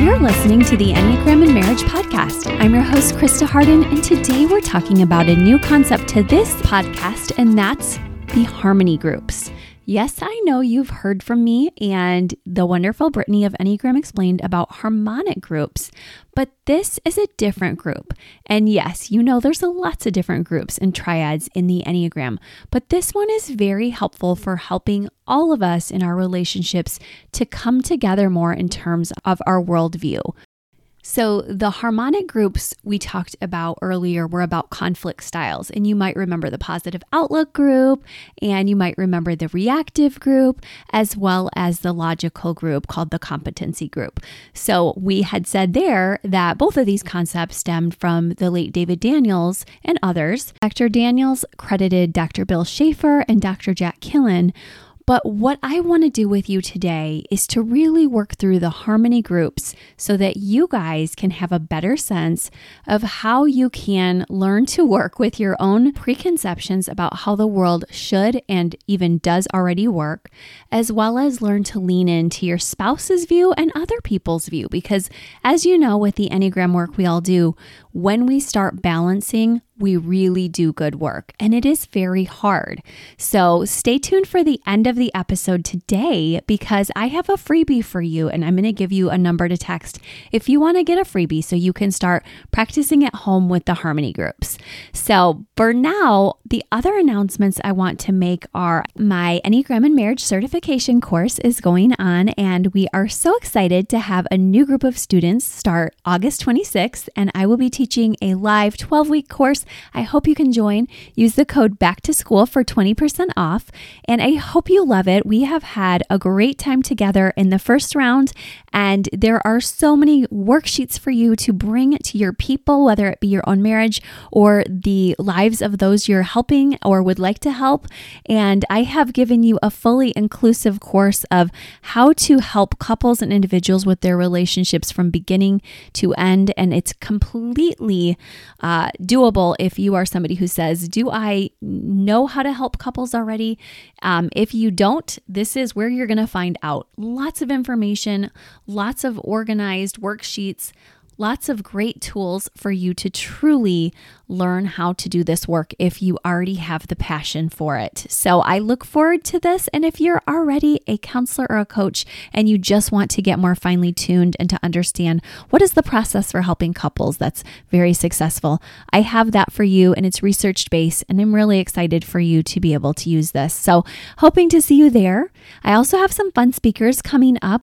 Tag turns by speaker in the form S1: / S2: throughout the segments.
S1: You're listening to the Enneagram and Marriage Podcast. I'm your host, Christa Hardin, and today we're talking about a new concept to this podcast, and that's the harmony groups. Yes, I know you've heard from me and the wonderful Brittany of Enneagram Explained about harmonic groups, but this is a different group. And yes, you know there's lots of different groups and triads in the Enneagram, but this one is very helpful for helping all of us in our relationships to come together more in terms of our worldview. So, the harmonic groups we talked about earlier were about conflict styles. And you might remember the positive outlook group, and you might remember the reactive group, as well as the logical group called the competency group. So, we had said there that both of these concepts stemmed from the late David Daniels and others. Dr. Daniels credited Dr. Bill Schaefer and Dr. Jack Killen but what I want to do with you today is to really work through the harmony groups so that you guys can have a better sense of how you can learn to work with your own preconceptions about how the world should and even does already work, as well as learn to lean into your spouse's view and other people's view. Because as you know, with the Enneagram work we all do, when we start balancing we really do good work and it is very hard. So stay tuned for the end of the episode today because I have a freebie for you and I'm going to give you a number to text if you want to get a freebie so you can start practicing at home with the harmony groups. So for now, the other announcements I want to make are my Enneagram and Marriage certification course is going on and we are so excited to have a new group of students start August 26th and I will be teaching a live 12 week course I hope you can join. Use the code back to school for 20% off. And I hope you love it. We have had a great time together in the first round, and there are so many worksheets for you to bring to your people, whether it be your own marriage or the lives of those you're helping or would like to help. And I have given you a fully inclusive course of how to help couples and individuals with their relationships from beginning to end. And it's completely uh, doable if you are somebody who says, Do I know how to help couples already? Um, if you don't, this is where you're going to find out lots of information, lots of organized worksheets lots of great tools for you to truly learn how to do this work if you already have the passion for it. So I look forward to this. And if you're already a counselor or a coach and you just want to get more finely tuned and to understand what is the process for helping couples that's very successful, I have that for you and it's research based. And I'm really excited for you to be able to use this. So hoping to see you there. I also have some fun speakers coming up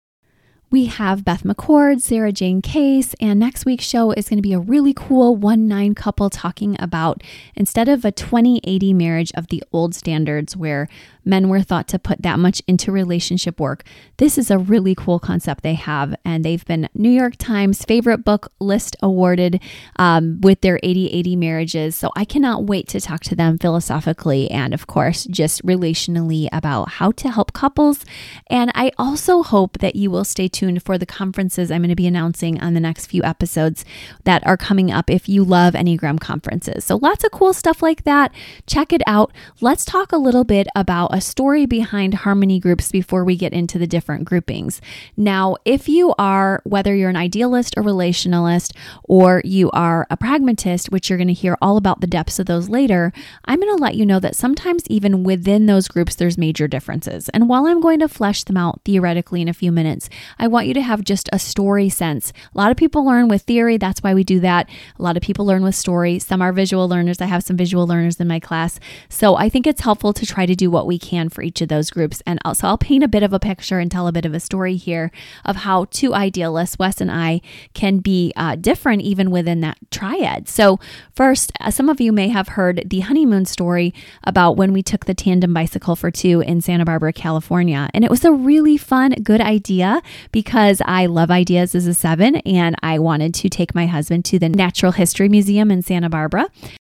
S1: we have Beth McCord, Sarah Jane Case, and next week's show is going to be a really cool 1 9 couple talking about instead of a 2080 marriage of the old standards where men were thought to put that much into relationship work. This is a really cool concept they have, and they've been New York Times favorite book list awarded um, with their 80 80 marriages. So I cannot wait to talk to them philosophically and, of course, just relationally about how to help couples. And I also hope that you will stay tuned for the conferences I'm going to be announcing on the next few episodes that are coming up if you love Enneagram conferences. So lots of cool stuff like that. Check it out. Let's talk a little bit about a story behind harmony groups before we get into the different groupings. Now, if you are, whether you're an idealist or relationalist, or you are a pragmatist, which you're going to hear all about the depths of those later, I'm going to let you know that sometimes even within those groups, there's major differences. And while I'm going to flesh them out theoretically in a few minutes, I want you to have just a story sense. A lot of people learn with theory, that's why we do that. A lot of people learn with story. Some are visual learners. I have some visual learners in my class. So I think it's helpful to try to do what we can for each of those groups. And also, I'll paint a bit of a picture and tell a bit of a story here of how two idealists, Wes and I, can be uh, different even within that triad. So, first, uh, some of you may have heard the honeymoon story about when we took the tandem bicycle for two in Santa Barbara, California. And it was a really fun, good idea because I love ideas as a seven and I wanted to take my husband to the Natural History Museum in Santa Barbara.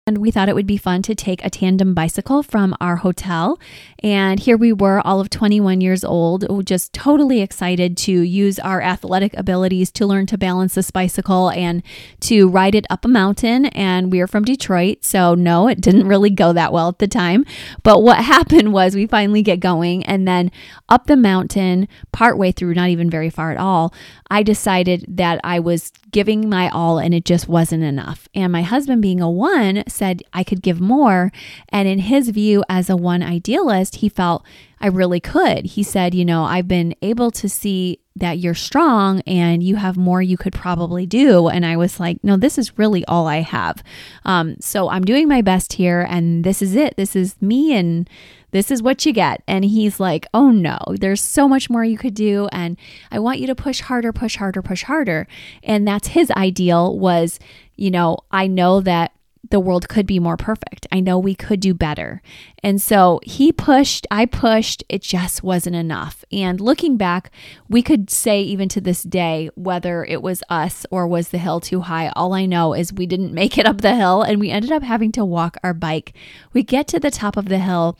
S1: And we thought it would be fun to take a tandem bicycle from our hotel. And here we were, all of 21 years old, just totally excited to use our athletic abilities to learn to balance this bicycle and to ride it up a mountain. And we are from Detroit, so no, it didn't really go that well at the time. But what happened was we finally get going, and then up the mountain, partway through, not even very far at all, I decided that I was giving my all and it just wasn't enough. And my husband, being a one, said I could give more. And in his view, as a one idealist, he felt I really could. He said, You know, I've been able to see that you're strong and you have more you could probably do. And I was like, No, this is really all I have. Um, so I'm doing my best here, and this is it. This is me, and this is what you get. And he's like, Oh no, there's so much more you could do. And I want you to push harder, push harder, push harder. And that's his ideal was, you know, I know that the world could be more perfect. I know we could do better. And so he pushed, I pushed, it just wasn't enough. And looking back, we could say even to this day whether it was us or was the hill too high. All I know is we didn't make it up the hill and we ended up having to walk our bike. We get to the top of the hill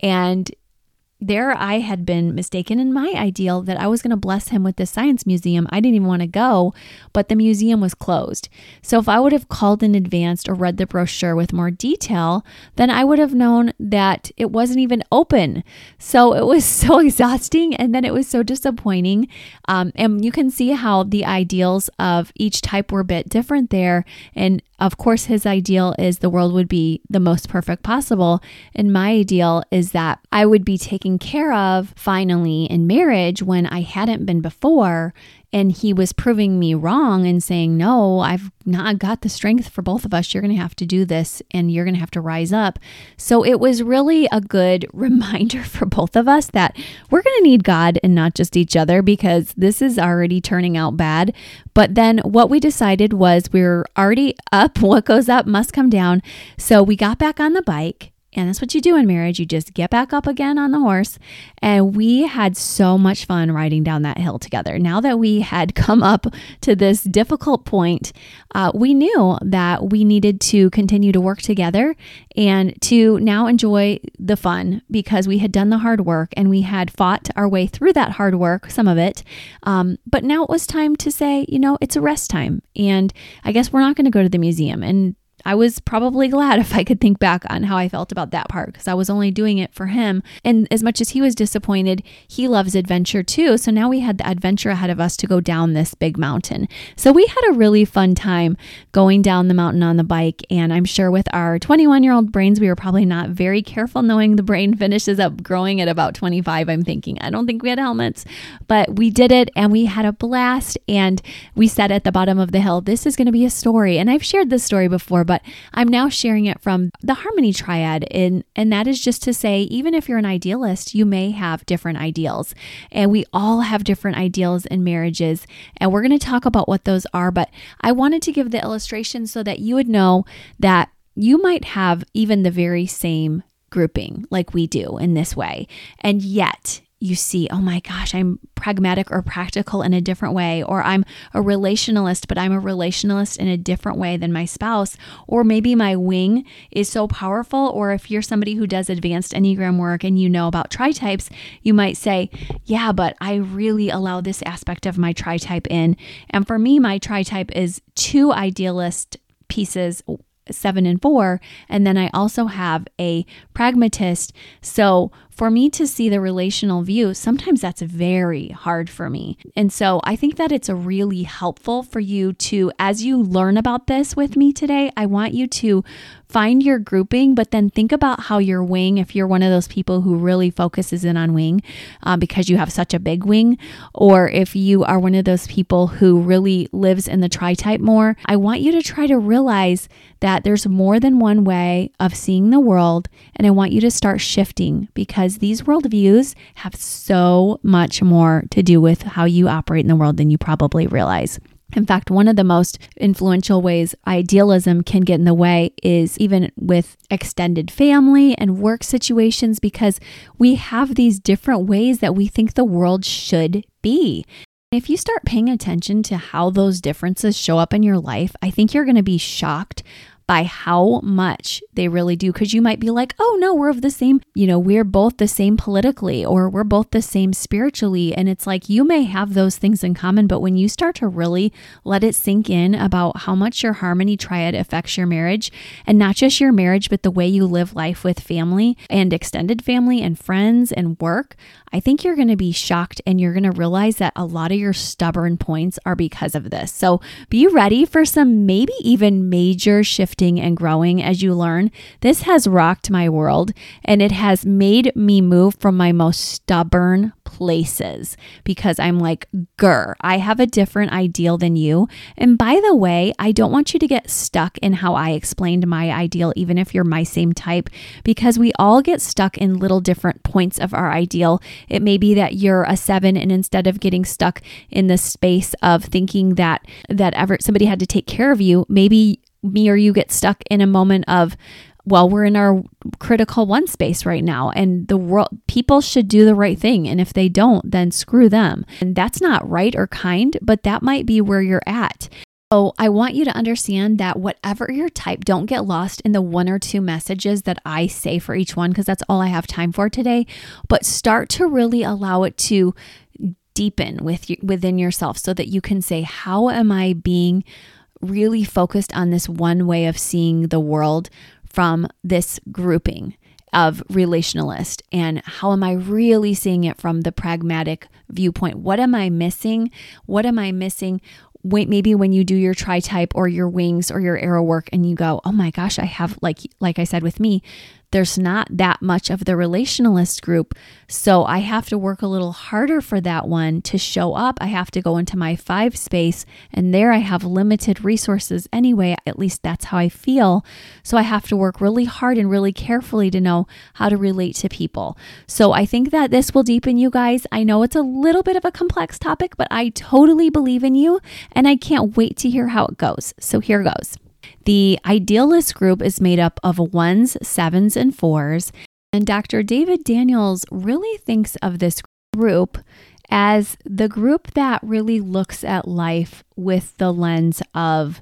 S1: and there I had been mistaken in my ideal that I was going to bless him with the science museum. I didn't even want to go, but the museum was closed. So if I would have called in advance or read the brochure with more detail, then I would have known that it wasn't even open. So it was so exhausting and then it was so disappointing. Um, and you can see how the ideals of each type were a bit different there. And of course, his ideal is the world would be the most perfect possible. And my ideal is that I would be taken care of finally in marriage when I hadn't been before and he was proving me wrong and saying, No, I've not got the strength for both of us. You're going to have to do this and you're going to have to rise up. So it was really a good reminder for both of us that we're going to need God and not just each other because this is already turning out bad. But then what we decided was we we're already up. What goes up must come down. So we got back on the bike and that's what you do in marriage. You just get back up again on the horse. And we had so much fun riding down that hill together. Now that we had come up to this difficult point, uh, we knew that we needed to continue to work together and to now enjoy the fun because we had done the hard work and we had fought our way through that hard work, some of it. Um, but now it was time to say, you know, it's a rest time. And I guess we're not going to go to the museum. And I was probably glad if I could think back on how I felt about that part because I was only doing it for him. And as much as he was disappointed, he loves adventure too. So now we had the adventure ahead of us to go down this big mountain. So we had a really fun time going down the mountain on the bike. And I'm sure with our 21 year old brains, we were probably not very careful knowing the brain finishes up growing at about 25. I'm thinking, I don't think we had helmets, but we did it and we had a blast. And we said at the bottom of the hill, this is going to be a story. And I've shared this story before, but but I'm now sharing it from the harmony triad. And, and that is just to say, even if you're an idealist, you may have different ideals. And we all have different ideals in marriages. And we're going to talk about what those are. But I wanted to give the illustration so that you would know that you might have even the very same grouping like we do in this way. And yet, you see, oh my gosh, I'm pragmatic or practical in a different way, or I'm a relationalist, but I'm a relationalist in a different way than my spouse, or maybe my wing is so powerful, or if you're somebody who does advanced Enneagram work and you know about tri types, you might say, yeah, but I really allow this aspect of my tri type in. And for me, my tri type is two idealist pieces seven and four. And then I also have a pragmatist. So for me to see the relational view, sometimes that's very hard for me. And so I think that it's really helpful for you to, as you learn about this with me today, I want you to find your grouping, but then think about how your wing, if you're one of those people who really focuses in on wing uh, because you have such a big wing, or if you are one of those people who really lives in the tri type more, I want you to try to realize that there's more than one way of seeing the world. And I want you to start shifting because these worldviews have so much more to do with how you operate in the world than you probably realize. In fact, one of the most influential ways idealism can get in the way is even with extended family and work situations because we have these different ways that we think the world should be. If you start paying attention to how those differences show up in your life, I think you're going to be shocked by how much they really do. Because you might be like, oh no, we're of the same, you know, we're both the same politically or we're both the same spiritually. And it's like you may have those things in common, but when you start to really let it sink in about how much your harmony triad affects your marriage, and not just your marriage, but the way you live life with family and extended family and friends and work, I think you're going to be shocked and you're going to realize that a lot of your stubborn points are because of this. So be ready for some maybe even major shifting and growing as you learn. This has rocked my world and it has made me move from my most stubborn places because I'm like, grr, I have a different ideal than you. And by the way, I don't want you to get stuck in how I explained my ideal, even if you're my same type, because we all get stuck in little different points of our ideal. It may be that you're a seven, and instead of getting stuck in the space of thinking that that ever somebody had to take care of you, maybe me or you get stuck in a moment of well, we're in our critical one space right now, and the world people should do the right thing. And if they don't, then screw them. And that's not right or kind, but that might be where you're at. So I want you to understand that whatever your type, don't get lost in the one or two messages that I say for each one, because that's all I have time for today. But start to really allow it to deepen with you, within yourself so that you can say, How am I being really focused on this one way of seeing the world from this grouping of relationalist and how am I really seeing it from the pragmatic viewpoint? What am I missing? What am I missing? Wait, maybe when you do your tri type or your wings or your arrow work and you go, oh my gosh, I have like like I said with me, there's not that much of the relationalist group. So I have to work a little harder for that one to show up. I have to go into my five space, and there I have limited resources anyway. At least that's how I feel. So I have to work really hard and really carefully to know how to relate to people. So I think that this will deepen you guys. I know it's a little bit of a complex topic, but I totally believe in you, and I can't wait to hear how it goes. So here goes. The idealist group is made up of ones, sevens, and fours. And Dr. David Daniels really thinks of this group as the group that really looks at life with the lens of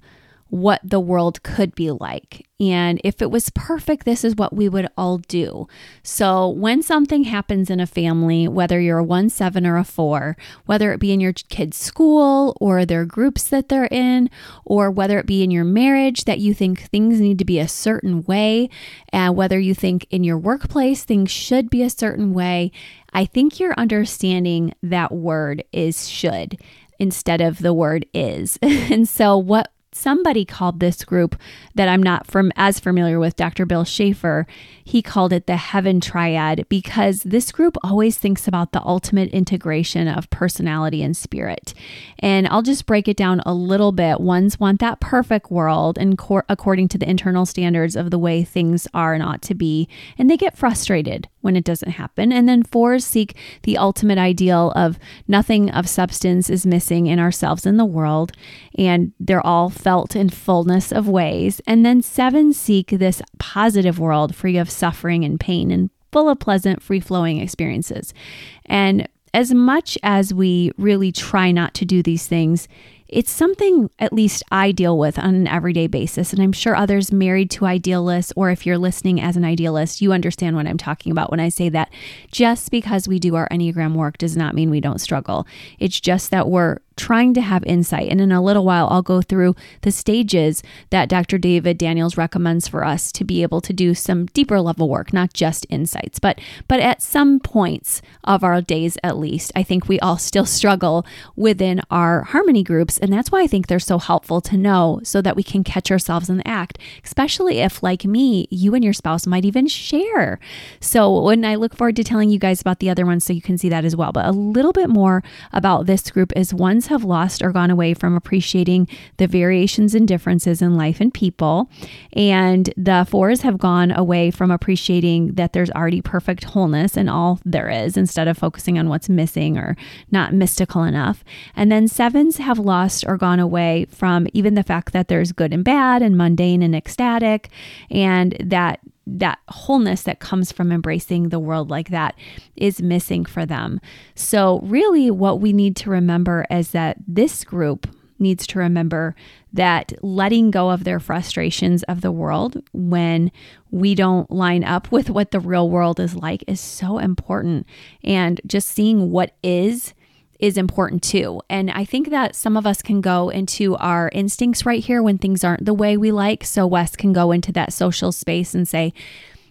S1: what the world could be like. And if it was perfect, this is what we would all do. So, when something happens in a family, whether you're a one, seven, or a four, whether it be in your kid's school or their groups that they're in, or whether it be in your marriage that you think things need to be a certain way, and whether you think in your workplace things should be a certain way, I think you're understanding that word is should instead of the word is. and so, what somebody called this group that I'm not from as familiar with, Dr. Bill Schaefer, he called it the Heaven Triad because this group always thinks about the ultimate integration of personality and spirit. And I'll just break it down a little bit. Ones want that perfect world and cor- according to the internal standards of the way things are and ought to be, and they get frustrated when it doesn't happen. And then fours seek the ultimate ideal of nothing of substance is missing in ourselves in the world, and they're all felt in fullness of ways. And then seven seek this positive world free of suffering and pain and full of pleasant, free flowing experiences. And as much as we really try not to do these things, it's something at least I deal with on an everyday basis. And I'm sure others married to idealists, or if you're listening as an idealist, you understand what I'm talking about when I say that just because we do our Enneagram work does not mean we don't struggle. It's just that we're trying to have insight. And in a little while, I'll go through the stages that Dr. David Daniels recommends for us to be able to do some deeper level work, not just insights, but but at some points of our days at least, I think we all still struggle within our harmony groups. And that's why I think they're so helpful to know so that we can catch ourselves in the act, especially if, like me, you and your spouse might even share. So and I look forward to telling you guys about the other ones so you can see that as well. But a little bit more about this group is one have lost or gone away from appreciating the variations and differences in life and people. And the fours have gone away from appreciating that there's already perfect wholeness in all there is instead of focusing on what's missing or not mystical enough. And then sevens have lost or gone away from even the fact that there's good and bad and mundane and ecstatic and that that wholeness that comes from embracing the world like that is missing for them. So, really, what we need to remember is that this group, needs to remember that letting go of their frustrations of the world when we don't line up with what the real world is like is so important. And just seeing what is is important too. And I think that some of us can go into our instincts right here when things aren't the way we like. So Wes can go into that social space and say,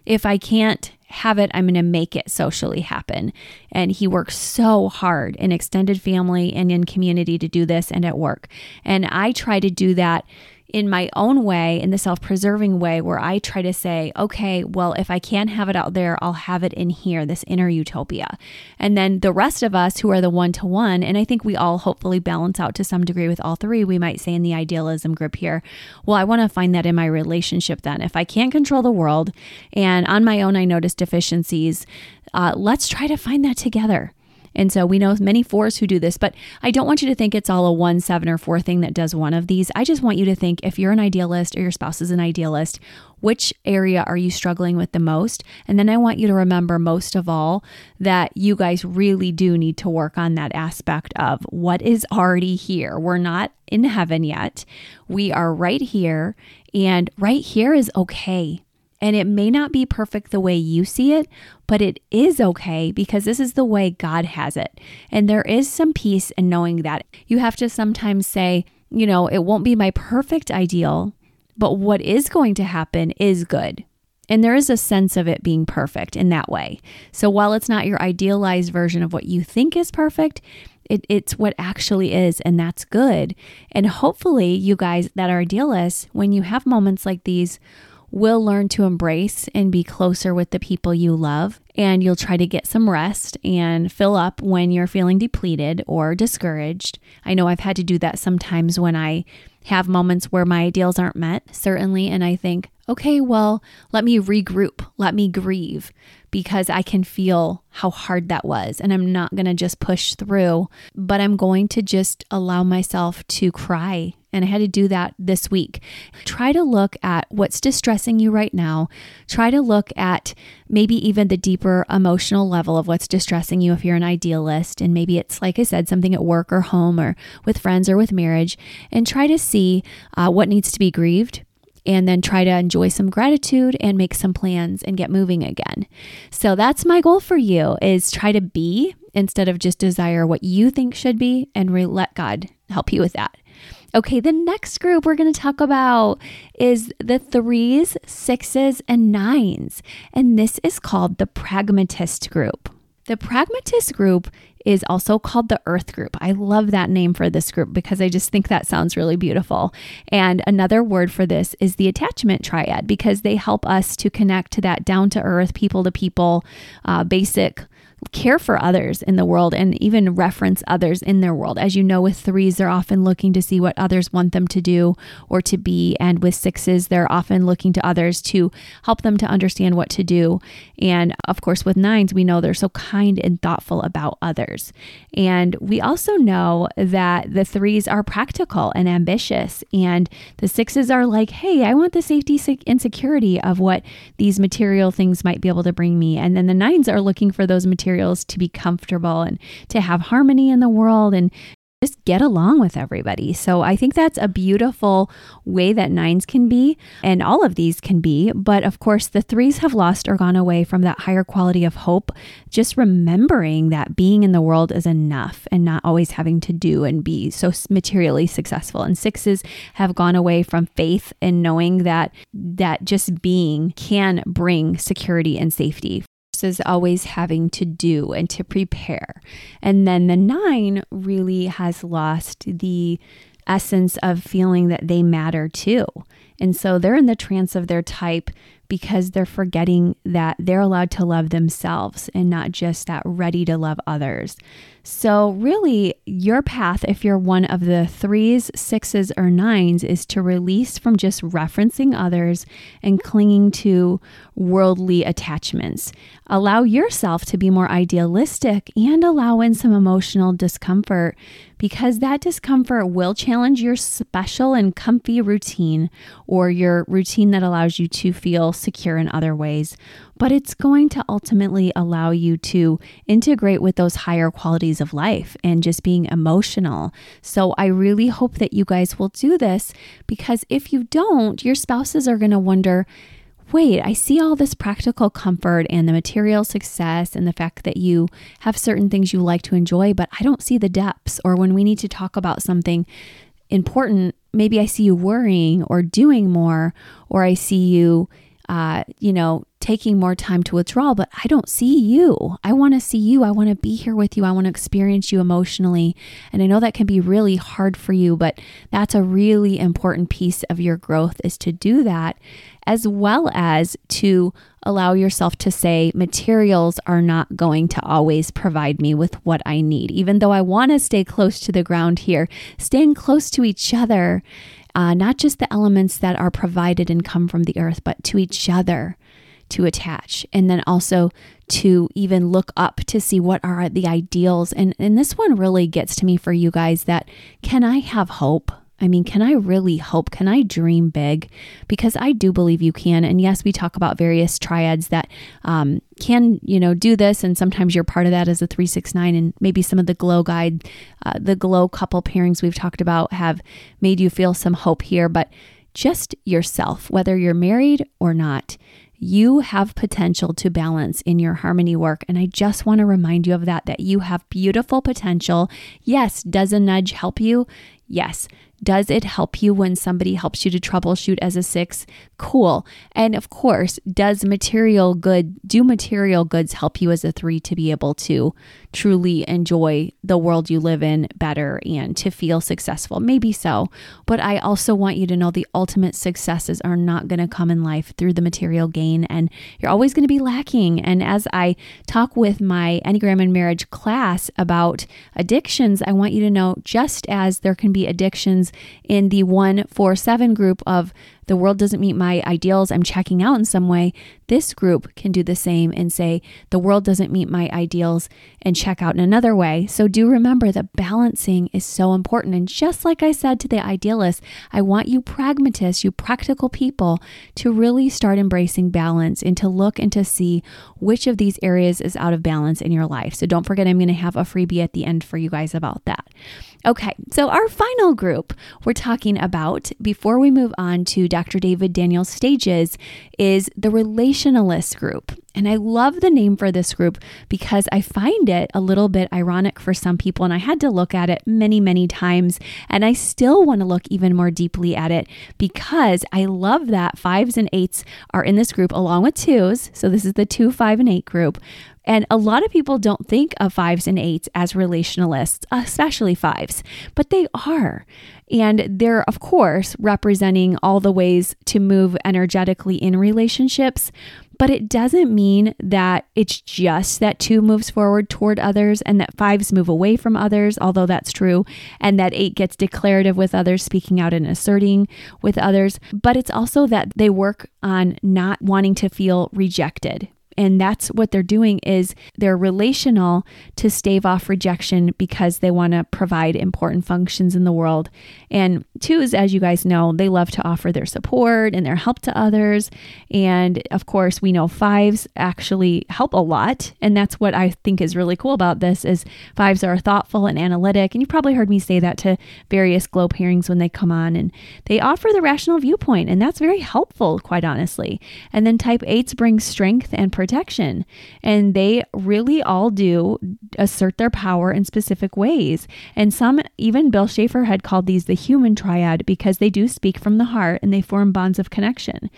S1: if I can't have it, I'm going to make it socially happen. And he works so hard in extended family and in community to do this and at work. And I try to do that in my own way, in the self preserving way, where I try to say, okay, well, if I can't have it out there, I'll have it in here, this inner utopia. And then the rest of us who are the one to one, and I think we all hopefully balance out to some degree with all three, we might say in the idealism group here, well, I want to find that in my relationship then. If I can't control the world and on my own I notice deficiencies, uh, let's try to find that together. And so we know many fours who do this, but I don't want you to think it's all a one, seven, or four thing that does one of these. I just want you to think if you're an idealist or your spouse is an idealist, which area are you struggling with the most? And then I want you to remember most of all that you guys really do need to work on that aspect of what is already here. We're not in heaven yet. We are right here, and right here is okay. And it may not be perfect the way you see it, but it is okay because this is the way God has it. And there is some peace in knowing that. You have to sometimes say, you know, it won't be my perfect ideal, but what is going to happen is good. And there is a sense of it being perfect in that way. So while it's not your idealized version of what you think is perfect, it, it's what actually is, and that's good. And hopefully, you guys that are idealists, when you have moments like these, will learn to embrace and be closer with the people you love. And you'll try to get some rest and fill up when you're feeling depleted or discouraged. I know I've had to do that sometimes when I have moments where my ideals aren't met, certainly. And I think, okay, well, let me regroup, let me grieve because I can feel how hard that was. And I'm not going to just push through, but I'm going to just allow myself to cry and I had to do that this week. Try to look at what's distressing you right now. Try to look at maybe even the deeper emotional level of what's distressing you if you're an idealist. And maybe it's, like I said, something at work or home or with friends or with marriage. And try to see uh, what needs to be grieved and then try to enjoy some gratitude and make some plans and get moving again. So that's my goal for you is try to be instead of just desire what you think should be and re- let God help you with that. Okay, the next group we're going to talk about is the threes, sixes, and nines. And this is called the pragmatist group. The pragmatist group is also called the Earth Group. I love that name for this group because I just think that sounds really beautiful. And another word for this is the attachment triad because they help us to connect to that down to earth, people to people, uh, basic care for others in the world and even reference others in their world. As you know, with threes, they're often looking to see what others want them to do or to be. And with sixes, they're often looking to others to help them to understand what to do. And of course, with nines, we know they're so kind and thoughtful about others. And we also know that the threes are practical and ambitious. And the sixes are like, hey, I want the safety and security of what these material things might be able to bring me. And then the nines are looking for those materials to be comfortable and to have harmony in the world and just get along with everybody. So I think that's a beautiful way that nines can be, and all of these can be. But of course, the threes have lost or gone away from that higher quality of hope, just remembering that being in the world is enough and not always having to do and be so materially successful. And sixes have gone away from faith and knowing that that just being can bring security and safety versus always having to do and to prepare. And then the nine really has lost the essence of feeling that they matter too. And so they're in the trance of their type because they're forgetting that they're allowed to love themselves and not just that ready to love others. So, really, your path, if you're one of the threes, sixes, or nines, is to release from just referencing others and clinging to worldly attachments. Allow yourself to be more idealistic and allow in some emotional discomfort because that discomfort will challenge your special and comfy routine or your routine that allows you to feel secure in other ways. But it's going to ultimately allow you to integrate with those higher qualities of life and just being emotional. So I really hope that you guys will do this because if you don't, your spouses are going to wonder, wait, I see all this practical comfort and the material success and the fact that you have certain things you like to enjoy, but I don't see the depths. Or when we need to talk about something important, maybe I see you worrying or doing more, or I see you, uh, you know, taking more time to withdraw, but I don't see you. I want to see you. I want to be here with you. I want to experience you emotionally. And I know that can be really hard for you, but that's a really important piece of your growth is to do that as well as to allow yourself to say materials are not going to always provide me with what I need. Even though I want to stay close to the ground here, staying close to each other, uh, not just the elements that are provided and come from the earth, but to each other to attach. And then also to even look up to see what are the ideals. And and this one really gets to me for you guys that can I have hope I mean, can I really hope? Can I dream big? Because I do believe you can. And yes, we talk about various triads that um, can, you know, do this. And sometimes you're part of that as a 369. And maybe some of the glow guide, uh, the glow couple pairings we've talked about have made you feel some hope here. But just yourself, whether you're married or not, you have potential to balance in your harmony work. And I just want to remind you of that, that you have beautiful potential. Yes, does a nudge help you? Yes. Does it help you when somebody helps you to troubleshoot as a six? Cool. And of course, does material good, do material goods help you as a three to be able to truly enjoy the world you live in better and to feel successful? Maybe so. But I also want you to know the ultimate successes are not going to come in life through the material gain and you're always going to be lacking. And as I talk with my Enneagram and Marriage class about addictions, I want you to know just as there can be addictions in the 147 group of the world doesn't meet my ideals, I'm checking out in some way, this group can do the same and say, the world doesn't meet my ideals and check out in another way. So do remember that balancing is so important. And just like I said to the idealists, I want you pragmatists, you practical people, to really start embracing balance and to look and to see which of these areas is out of balance in your life. So don't forget, I'm going to have a freebie at the end for you guys about that. Okay, so our final group we're talking about before we move on to Dr. David Daniel's stages is the relationalist group. And I love the name for this group because I find it a little bit ironic for some people. And I had to look at it many, many times. And I still want to look even more deeply at it because I love that fives and eights are in this group along with twos. So this is the two, five, and eight group. And a lot of people don't think of fives and eights as relationalists, especially fives, but they are. And they're, of course, representing all the ways to move energetically in relationships. But it doesn't mean that it's just that two moves forward toward others and that fives move away from others, although that's true, and that eight gets declarative with others, speaking out and asserting with others. But it's also that they work on not wanting to feel rejected and that's what they're doing is they're relational to stave off rejection because they want to provide important functions in the world. And twos as you guys know they love to offer their support and their help to others. And of course we know fives actually help a lot. And that's what i think is really cool about this is fives are thoughtful and analytic. And you probably heard me say that to various glow pairings when they come on. And they offer the rational viewpoint and that's very helpful quite honestly. And then type eights bring strength and protection. And they really all do assert their power in specific ways. And some, even Bill Schaefer had called these the human triad because they do speak from the heart and they form bonds of connection.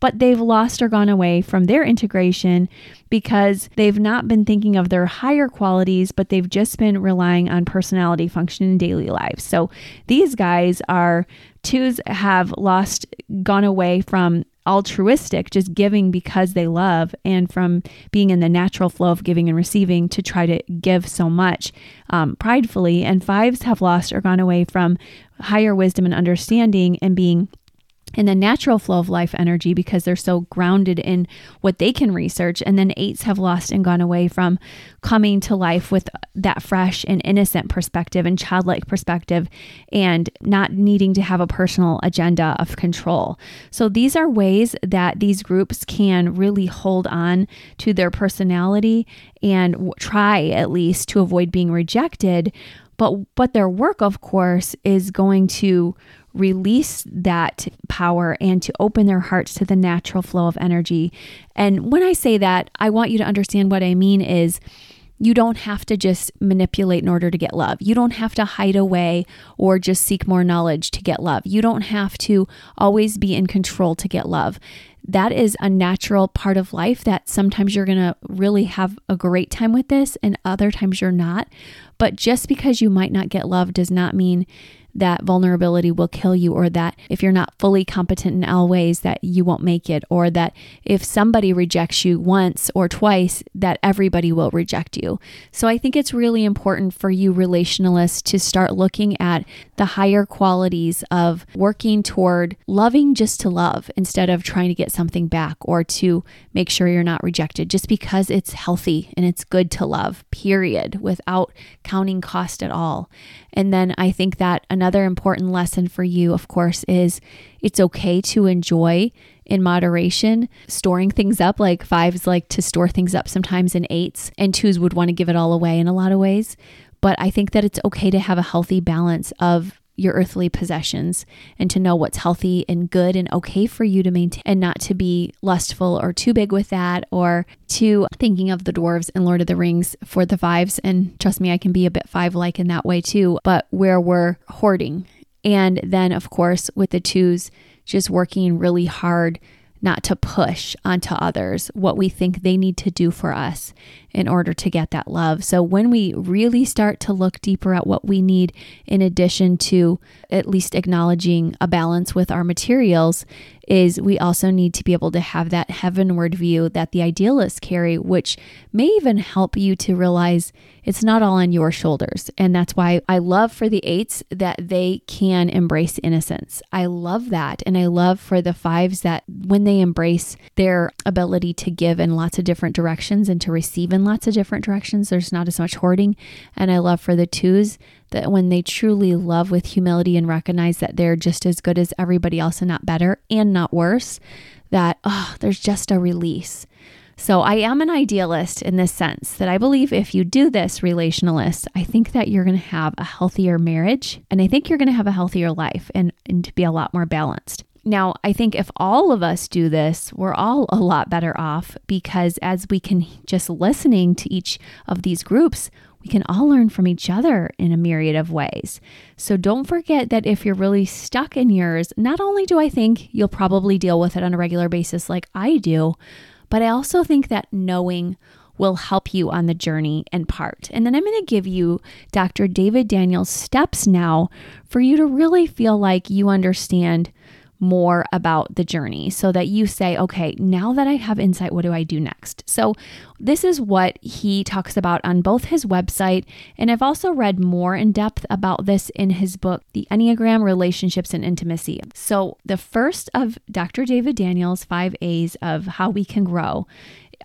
S1: But they've lost or gone away from their integration because they've not been thinking of their higher qualities, but they've just been relying on personality function in daily lives. So these guys are twos have lost, gone away from altruistic, just giving because they love, and from being in the natural flow of giving and receiving to try to give so much um, pridefully. And fives have lost or gone away from higher wisdom and understanding and being in the natural flow of life energy because they're so grounded in what they can research. And then eights have lost and gone away from coming to life with that fresh and innocent perspective and childlike perspective and not needing to have a personal agenda of control. So these are ways that these groups can really hold on to their personality and try at least to avoid being rejected. But but their work of course is going to release that power and to open their hearts to the natural flow of energy. And when I say that, I want you to understand what I mean is you don't have to just manipulate in order to get love. You don't have to hide away or just seek more knowledge to get love. You don't have to always be in control to get love. That is a natural part of life that sometimes you're going to really have a great time with this and other times you're not. But just because you might not get love does not mean that vulnerability will kill you, or that if you're not fully competent in all ways, that you won't make it, or that if somebody rejects you once or twice, that everybody will reject you. So I think it's really important for you, relationalists, to start looking at the higher qualities of working toward loving just to love instead of trying to get something back or to make sure you're not rejected, just because it's healthy and it's good to love, period, without counting cost at all. And then I think that another important lesson for you, of course, is it's okay to enjoy in moderation, storing things up. Like fives like to store things up sometimes, and eights and twos would want to give it all away in a lot of ways. But I think that it's okay to have a healthy balance of your earthly possessions and to know what's healthy and good and okay for you to maintain and not to be lustful or too big with that or to thinking of the dwarves and Lord of the Rings for the fives. And trust me, I can be a bit five like in that way too, but where we're hoarding. And then, of course, with the twos, just working really hard not to push onto others what we think they need to do for us in order to get that love. So when we really start to look deeper at what we need, in addition to at least acknowledging a balance with our materials, is we also need to be able to have that heavenward view that the idealists carry, which may even help you to realize it's not all on your shoulders. And that's why I love for the eights that they can embrace innocence. I love that. And I love for the fives that when they embrace their ability to give in lots of different directions and to receive in lots of different directions, there's not as much hoarding. And I love for the twos that when they truly love with humility and recognize that they're just as good as everybody else and not better and not worse, that oh, there's just a release. So I am an idealist in this sense that I believe if you do this relationalist, I think that you're going to have a healthier marriage and I think you're going to have a healthier life and, and to be a lot more balanced. Now, I think if all of us do this, we're all a lot better off because as we can just listening to each of these groups, we can all learn from each other in a myriad of ways. So don't forget that if you're really stuck in yours, not only do I think you'll probably deal with it on a regular basis like I do, but I also think that knowing will help you on the journey and part. And then I'm going to give you Dr. David Daniels steps now for you to really feel like you understand more about the journey so that you say, okay, now that I have insight, what do I do next? So, this is what he talks about on both his website, and I've also read more in depth about this in his book, The Enneagram Relationships and Intimacy. So, the first of Dr. David Daniels' five A's of how we can grow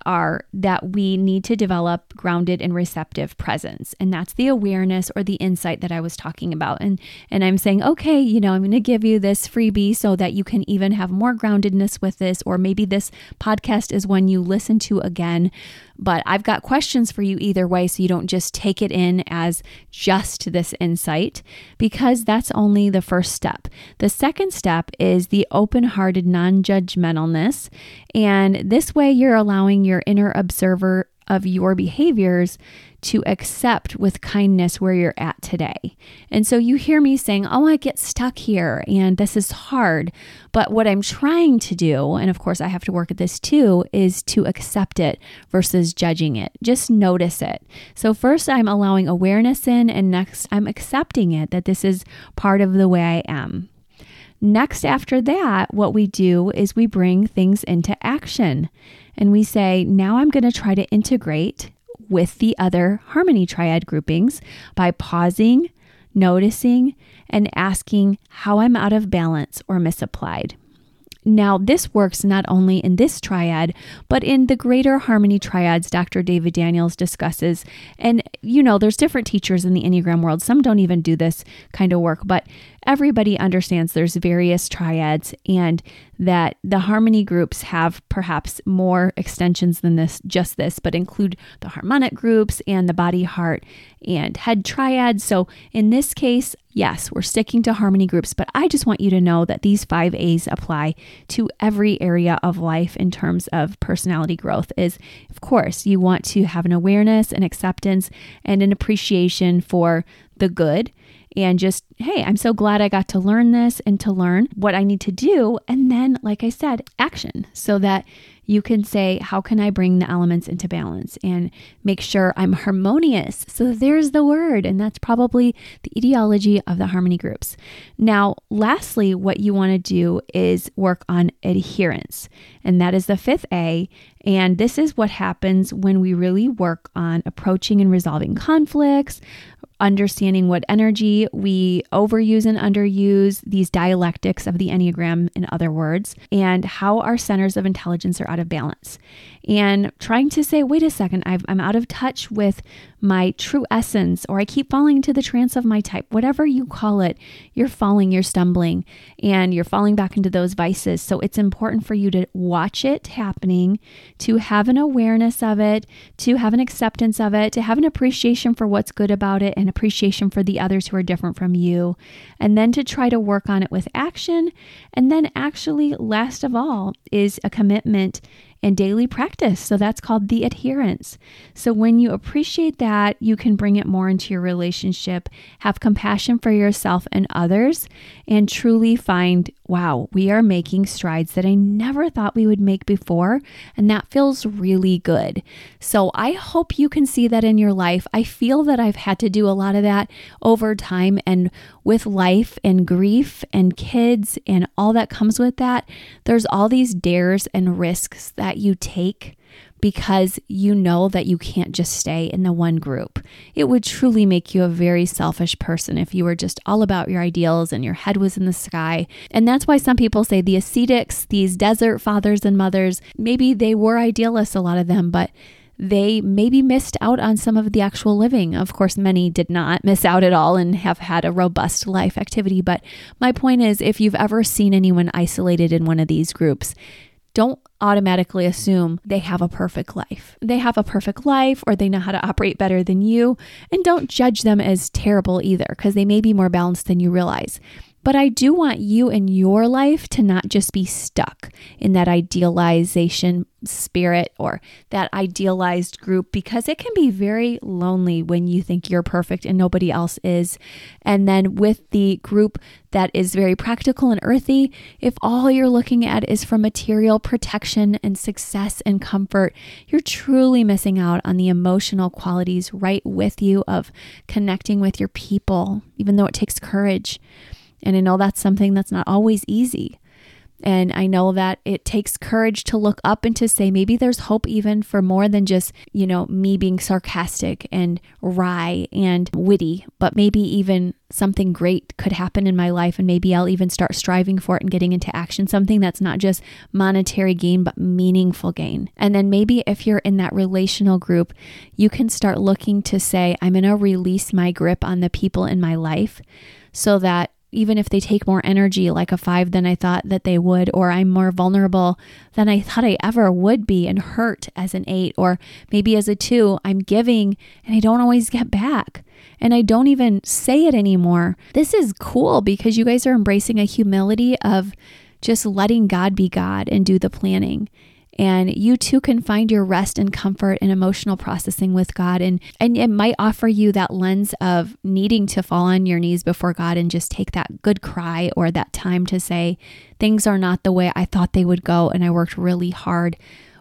S1: are that we need to develop grounded and receptive presence. And that's the awareness or the insight that I was talking about. And and I'm saying, okay, you know, I'm going to give you this freebie so that you can even have more groundedness with this or maybe this podcast is one you listen to again but I've got questions for you either way so you don't just take it in as just this insight because that's only the first step. The second step is the open hearted non judgmentalness. And this way you're allowing your inner observer of your behaviors to accept with kindness where you're at today. And so you hear me saying, Oh, I get stuck here and this is hard. But what I'm trying to do, and of course I have to work at this too, is to accept it versus judging it. Just notice it. So first I'm allowing awareness in, and next I'm accepting it that this is part of the way I am. Next, after that, what we do is we bring things into action and we say, now I'm going to try to integrate with the other harmony triad groupings by pausing, noticing, and asking how I'm out of balance or misapplied. Now, this works not only in this triad, but in the greater harmony triads Dr. David Daniels discusses. And, you know, there's different teachers in the Enneagram world. Some don't even do this kind of work, but everybody understands there's various triads and that the harmony groups have perhaps more extensions than this just this but include the harmonic groups and the body heart and head triads so in this case yes we're sticking to harmony groups but i just want you to know that these 5 a's apply to every area of life in terms of personality growth is of course you want to have an awareness and acceptance and an appreciation for the good and just, hey, I'm so glad I got to learn this and to learn what I need to do. And then, like I said, action so that you can say, How can I bring the elements into balance and make sure I'm harmonious? So there's the word, and that's probably the etiology of the harmony groups. Now, lastly, what you want to do is work on adherence, and that is the fifth A. And this is what happens when we really work on approaching and resolving conflicts, understanding what energy we overuse and underuse, these dialectics of the Enneagram, in other words, and how our centers of intelligence are out of balance. And trying to say, wait a second, i am out of touch with my true essence, or I keep falling into the trance of my type, whatever you call it, you're falling, you're stumbling, and you're falling back into those vices. So it's important for you to watch it happening, to have an awareness of it, to have an acceptance of it, to have an appreciation for what's good about it, and appreciation for the others who are different from you, and then to try to work on it with action. And then, actually, last of all, is a commitment and daily practice. So that's called the adherence. So when you appreciate that, you can bring it more into your relationship, have compassion for yourself and others, and truly find, wow, we are making strides that I never thought we would make before. And that feels really good. So I hope you can see that in your life. I feel that I've had to do a lot of that over time. And with life and grief and kids and all that comes with that, there's all these dares and risks that you take because you know that you can't just stay in the one group. It would truly make you a very selfish person if you were just all about your ideals and your head was in the sky. And that's why some people say the ascetics, these desert fathers and mothers, maybe they were idealists, a lot of them, but they maybe missed out on some of the actual living. Of course, many did not miss out at all and have had a robust life activity. But my point is if you've ever seen anyone isolated in one of these groups, don't automatically assume they have a perfect life. They have a perfect life or they know how to operate better than you. And don't judge them as terrible either, because they may be more balanced than you realize. But I do want you in your life to not just be stuck in that idealization spirit or that idealized group because it can be very lonely when you think you're perfect and nobody else is. And then with the group that is very practical and earthy, if all you're looking at is for material protection and success and comfort, you're truly missing out on the emotional qualities right with you of connecting with your people, even though it takes courage. And I know that's something that's not always easy. And I know that it takes courage to look up and to say, maybe there's hope even for more than just, you know, me being sarcastic and wry and witty, but maybe even something great could happen in my life. And maybe I'll even start striving for it and getting into action, something that's not just monetary gain, but meaningful gain. And then maybe if you're in that relational group, you can start looking to say, I'm going to release my grip on the people in my life so that even if they take more energy, like a five than I thought that they would, or I'm more vulnerable than I thought I ever would be and hurt as an eight, or maybe as a two, I'm giving and I don't always get back. And I don't even say it anymore. This is cool because you guys are embracing a humility of just letting God be God and do the planning and you too can find your rest and comfort and emotional processing with God. And and it might offer you that lens of needing to fall on your knees before God and just take that good cry or that time to say things are not the way I thought they would go and I worked really hard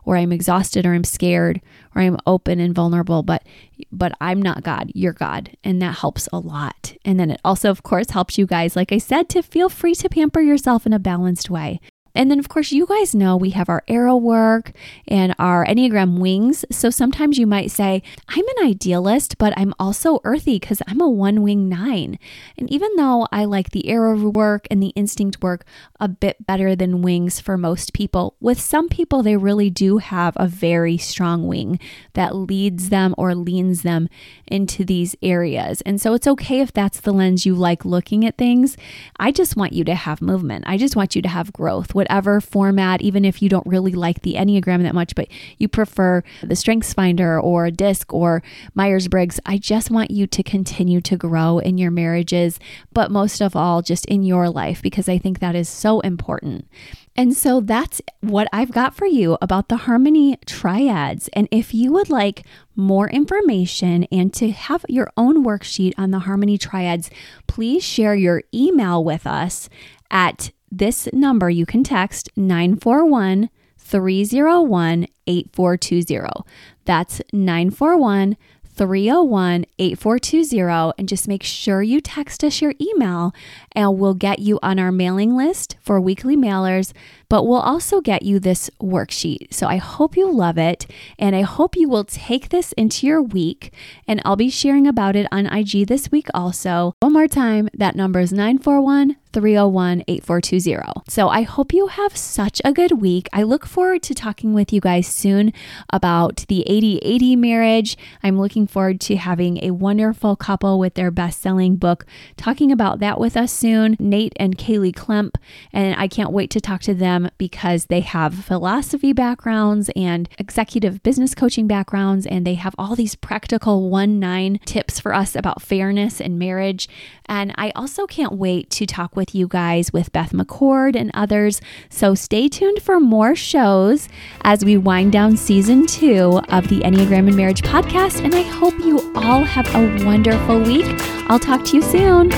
S1: or I'm exhausted or I'm scared or I'm open and vulnerable but but I'm not God you're God. And that helps a lot. And then it also of course helps you guys like I said to feel free to pamper yourself in a balanced way And then, of course, you guys know we have our arrow work and our Enneagram wings. So sometimes you might say, I'm an idealist, but I'm also earthy because I'm a one wing nine. And even though I like the arrow work and the instinct work a bit better than wings for most people, with some people, they really do have a very strong wing that leads them or leans them into these areas. And so it's okay if that's the lens you like looking at things. I just want you to have movement. I just want you to have growth, whatever format, even if you don't really like the Enneagram that much, but you prefer the Strengths Finder or DISC or Myers Briggs. I just want you to continue to grow in your marriages, but most of all, just in your life, because I think that is so important. And so that's what I've got for you about the Harmony Triads. And if you would like more information and to have your own worksheet on the Harmony Triads, please share your email with us at this number. You can text 941 301 8420. That's 941 301 8420 and just make sure you text us your email and we'll get you on our mailing list for weekly mailers but we'll also get you this worksheet. So I hope you love it and I hope you will take this into your week and I'll be sharing about it on IG this week also. One more time, that number is 941 301 8420. So I hope you have such a good week. I look forward to talking with you guys soon about the 80 80 marriage. I'm looking forward to having a wonderful couple with their best selling book talking about that with us soon, Nate and Kaley Klemp. And I can't wait to talk to them because they have philosophy backgrounds and executive business coaching backgrounds, and they have all these practical one nine tips for us about fairness and marriage. And I also can't wait to talk with you guys with Beth McCord and others. So stay tuned for more shows as we wind down season two of the Enneagram and Marriage podcast. And I hope you all have a wonderful week. I'll talk to you soon.